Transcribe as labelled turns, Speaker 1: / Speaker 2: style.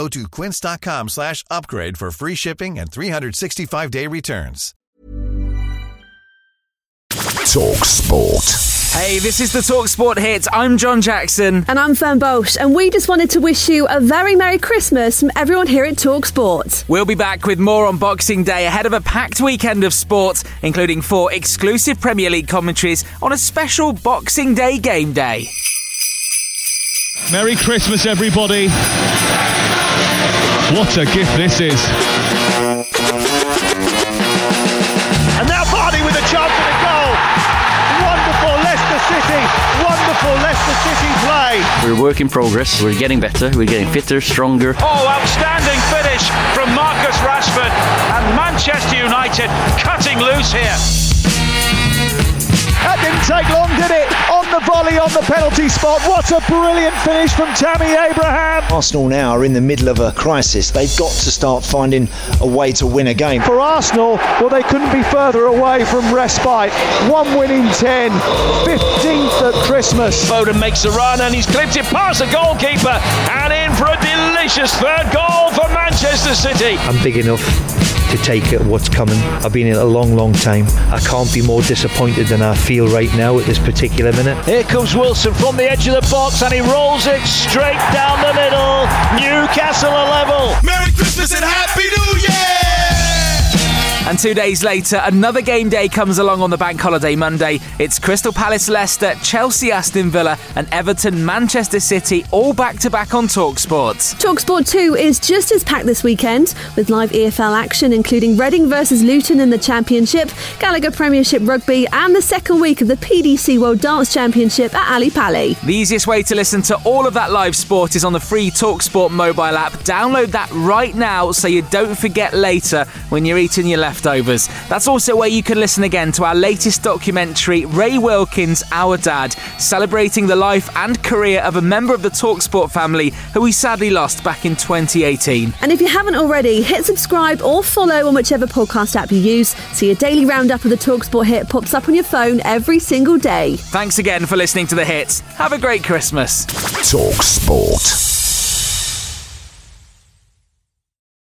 Speaker 1: Go to quince.com slash upgrade for free shipping and 365-day returns.
Speaker 2: Talk Sport.
Speaker 3: Hey, this is the Talk Sport hit. I'm John Jackson.
Speaker 4: And I'm Fern Bosch, and we just wanted to wish you a very Merry Christmas from everyone here at Talk Sport.
Speaker 3: We'll be back with more on Boxing Day ahead of a packed weekend of sport, including four exclusive Premier League commentaries on a special Boxing Day game day.
Speaker 5: Merry Christmas, everybody. What a gift this is.
Speaker 6: And now Vardy with a chance and a goal. Wonderful Leicester City. Wonderful Leicester City play.
Speaker 7: We're a work in progress. We're getting better. We're getting fitter, stronger.
Speaker 8: Oh, outstanding finish from Marcus Rashford and Manchester United cutting loose here.
Speaker 6: The volley, on the penalty spot. What a brilliant finish from Tammy Abraham.
Speaker 9: Arsenal now are in the middle of a crisis. They've got to start finding a way to win a game.
Speaker 6: For Arsenal, well, they couldn't be further away from respite. One win in 10, 15th at Christmas.
Speaker 8: Foden makes a run and he's clipped it past the goalkeeper and in for a delicious third goal for Manchester City.
Speaker 10: I'm big enough to take it what's coming. I've been in a long, long time. I can't be more disappointed than I feel right now at this particular minute.
Speaker 6: Here comes Wilson from the edge of the box and he rolls it straight down the middle. Newcastle are level.
Speaker 11: Merry Christmas
Speaker 3: two days later, another game day comes along on the bank holiday Monday. It's Crystal Palace Leicester, Chelsea Aston Villa, and Everton Manchester City all back to back on Talksport.
Speaker 4: Talksport 2 is just as packed this weekend with live EFL action, including Reading versus Luton in the Championship, Gallagher Premiership Rugby, and the second week of the PDC World Darts Championship at Ally Pally.
Speaker 3: The easiest way to listen to all of that live sport is on the free Talksport mobile app. Download that right now so you don't forget later when you're eating your leftovers. That's also where you can listen again to our latest documentary, Ray Wilkins, Our Dad, celebrating the life and career of a member of the Talksport family who we sadly lost back in 2018.
Speaker 4: And if you haven't already, hit subscribe or follow on whichever podcast app you use so your daily roundup of the Talksport hit pops up on your phone every single day.
Speaker 3: Thanks again for listening to the hits. Have a great Christmas.
Speaker 2: Talk Sport.